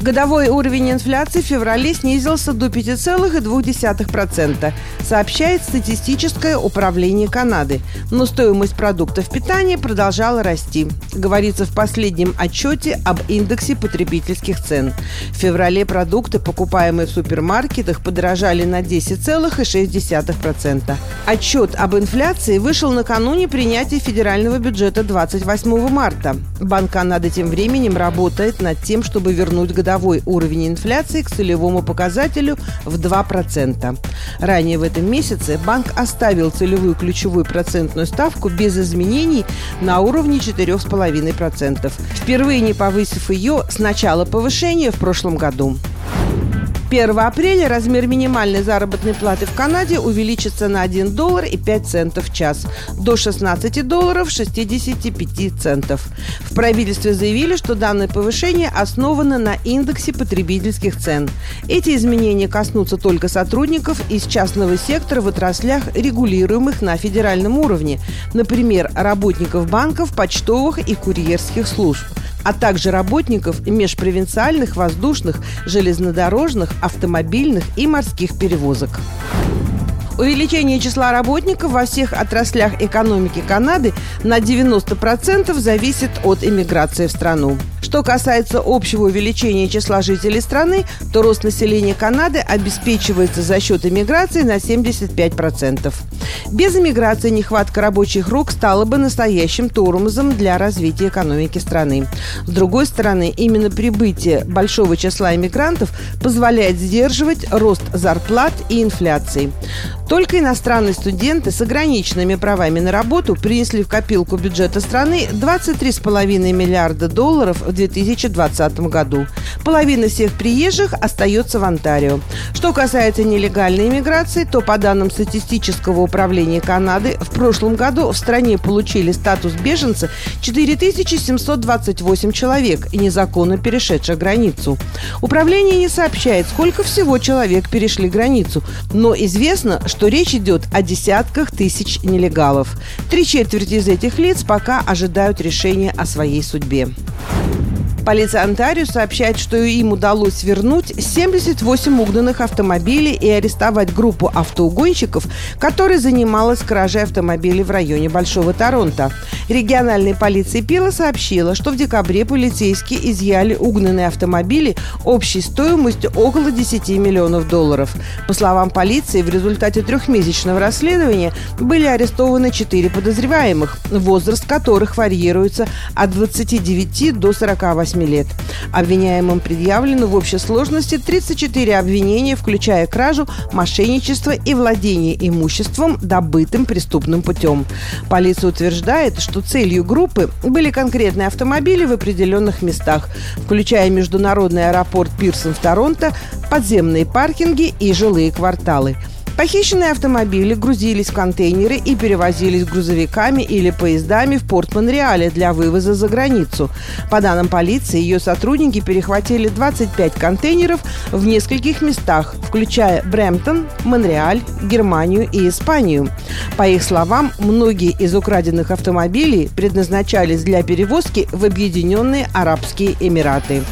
Годовой уровень инфляции в феврале снизился до 5,2%, сообщает статистическое управление Канады. Но стоимость продуктов питания продолжала расти, говорится в последнем отчете об индексе потребительских цен. В феврале продукты, покупаемые в супермаркетах, подорожали на 10,6%. Отчет об инфляции вышел накануне принятия федерального бюджета 28 марта. Банк Канады тем временем работает над тем, чтобы вернуть годовой годовой уровень инфляции к целевому показателю в 2%. Ранее в этом месяце банк оставил целевую ключевую процентную ставку без изменений на уровне 4,5%, впервые не повысив ее с начала повышения в прошлом году. 1 апреля размер минимальной заработной платы в Канаде увеличится на 1 доллар и 5 центов в час до 16 долларов 65 центов. В правительстве заявили, что данное повышение основано на индексе потребительских цен. Эти изменения коснутся только сотрудников из частного сектора в отраслях, регулируемых на федеральном уровне, например, работников банков, почтовых и курьерских служб а также работников межпровинциальных воздушных, железнодорожных, автомобильных и морских перевозок. Увеличение числа работников во всех отраслях экономики Канады на 90% зависит от иммиграции в страну. Что касается общего увеличения числа жителей страны, то рост населения Канады обеспечивается за счет иммиграции на 75%. Без иммиграции нехватка рабочих рук стала бы настоящим тормозом для развития экономики страны. С другой стороны, именно прибытие большого числа иммигрантов позволяет сдерживать рост зарплат и инфляции. Только иностранные студенты с ограниченными правами на работу принесли в копилку бюджета страны 23,5 миллиарда долларов в 2020 году. Половина всех приезжих остается в Онтарио. Что касается нелегальной иммиграции, то по данным статистического управления Канады в прошлом году в стране получили статус беженца 4728 человек, незаконно перешедших границу. Управление не сообщает, сколько всего человек перешли границу, но известно, что речь идет о десятках тысяч нелегалов. Три четверти из этих лиц пока ожидают решения о своей судьбе. Полиция Онтарио сообщает, что им удалось вернуть 78 угнанных автомобилей и арестовать группу автоугонщиков, которая занималась кражей автомобилей в районе Большого Торонто. Региональная полиция Пила сообщила, что в декабре полицейские изъяли угнанные автомобили общей стоимостью около 10 миллионов долларов. По словам полиции, в результате трехмесячного расследования были арестованы 4 подозреваемых, возраст которых варьируется от 29 до 48 8 лет. Обвиняемым предъявлено в общей сложности 34 обвинения, включая кражу, мошенничество и владение имуществом, добытым преступным путем. Полиция утверждает, что целью группы были конкретные автомобили в определенных местах, включая международный аэропорт Пирсон в Торонто, подземные паркинги и жилые кварталы – Похищенные автомобили грузились в контейнеры и перевозились грузовиками или поездами в порт Монреале для вывоза за границу. По данным полиции, ее сотрудники перехватили 25 контейнеров в нескольких местах, включая Брэмптон, Монреаль, Германию и Испанию. По их словам, многие из украденных автомобилей предназначались для перевозки в Объединенные Арабские Эмираты.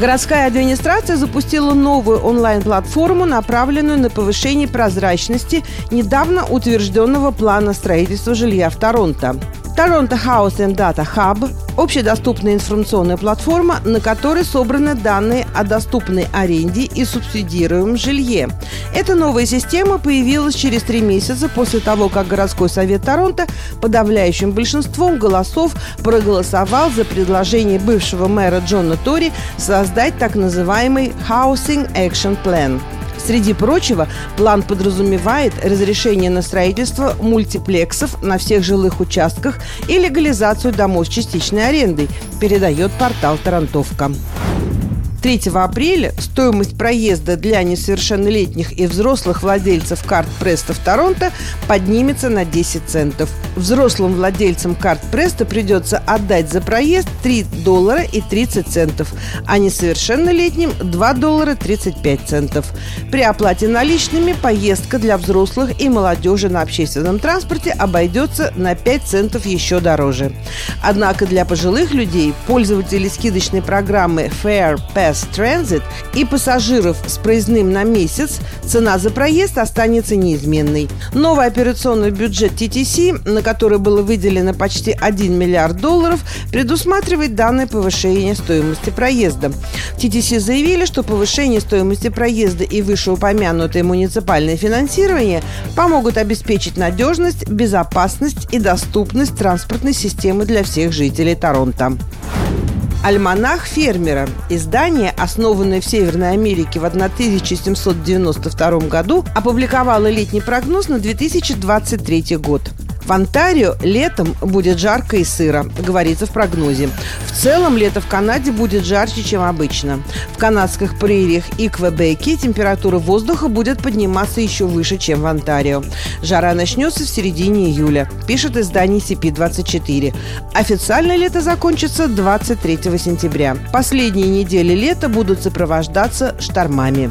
Городская администрация запустила новую онлайн-платформу, направленную на повышение прозрачности недавно утвержденного плана строительства жилья в Торонто. Toronto House and Data Hub – общедоступная информационная платформа, на которой собраны данные о доступной аренде и субсидируемом жилье. Эта новая система появилась через три месяца после того, как городской совет Торонто подавляющим большинством голосов проголосовал за предложение бывшего мэра Джона Тори создать так называемый Housing Action Plan – Среди прочего, план подразумевает разрешение на строительство мультиплексов на всех жилых участках и легализацию домов с частичной арендой, передает портал «Тарантовка». 3 апреля стоимость проезда для несовершеннолетних и взрослых владельцев карт Преста в Торонто поднимется на 10 центов. Взрослым владельцам карт Преста придется отдать за проезд 3 доллара и 30 центов, а несовершеннолетним 2 доллара 35 центов. При оплате наличными поездка для взрослых и молодежи на общественном транспорте обойдется на 5 центов еще дороже. Однако для пожилых людей, пользователей скидочной программы Fair Pass Transit и пассажиров с проездным на месяц, цена за проезд останется неизменной. Новый операционный бюджет TTC, на который было выделено почти 1 миллиард долларов, предусматривает данное повышение стоимости проезда. TTC заявили, что повышение стоимости проезда и вышеупомянутое муниципальное финансирование помогут обеспечить надежность, безопасность и доступность транспортной системы для всех жителей Торонто. Альманах фермера. Издание, основанное в Северной Америке в 1792 году, опубликовало летний прогноз на 2023 год. В Онтарио летом будет жарко и сыро, говорится в прогнозе. В целом лето в Канаде будет жарче, чем обычно. В канадских прериях и Квебеке температура воздуха будет подниматься еще выше, чем в Онтарио. Жара начнется в середине июля, пишет издание CP24. Официально лето закончится 23 сентября. Последние недели лета будут сопровождаться штормами.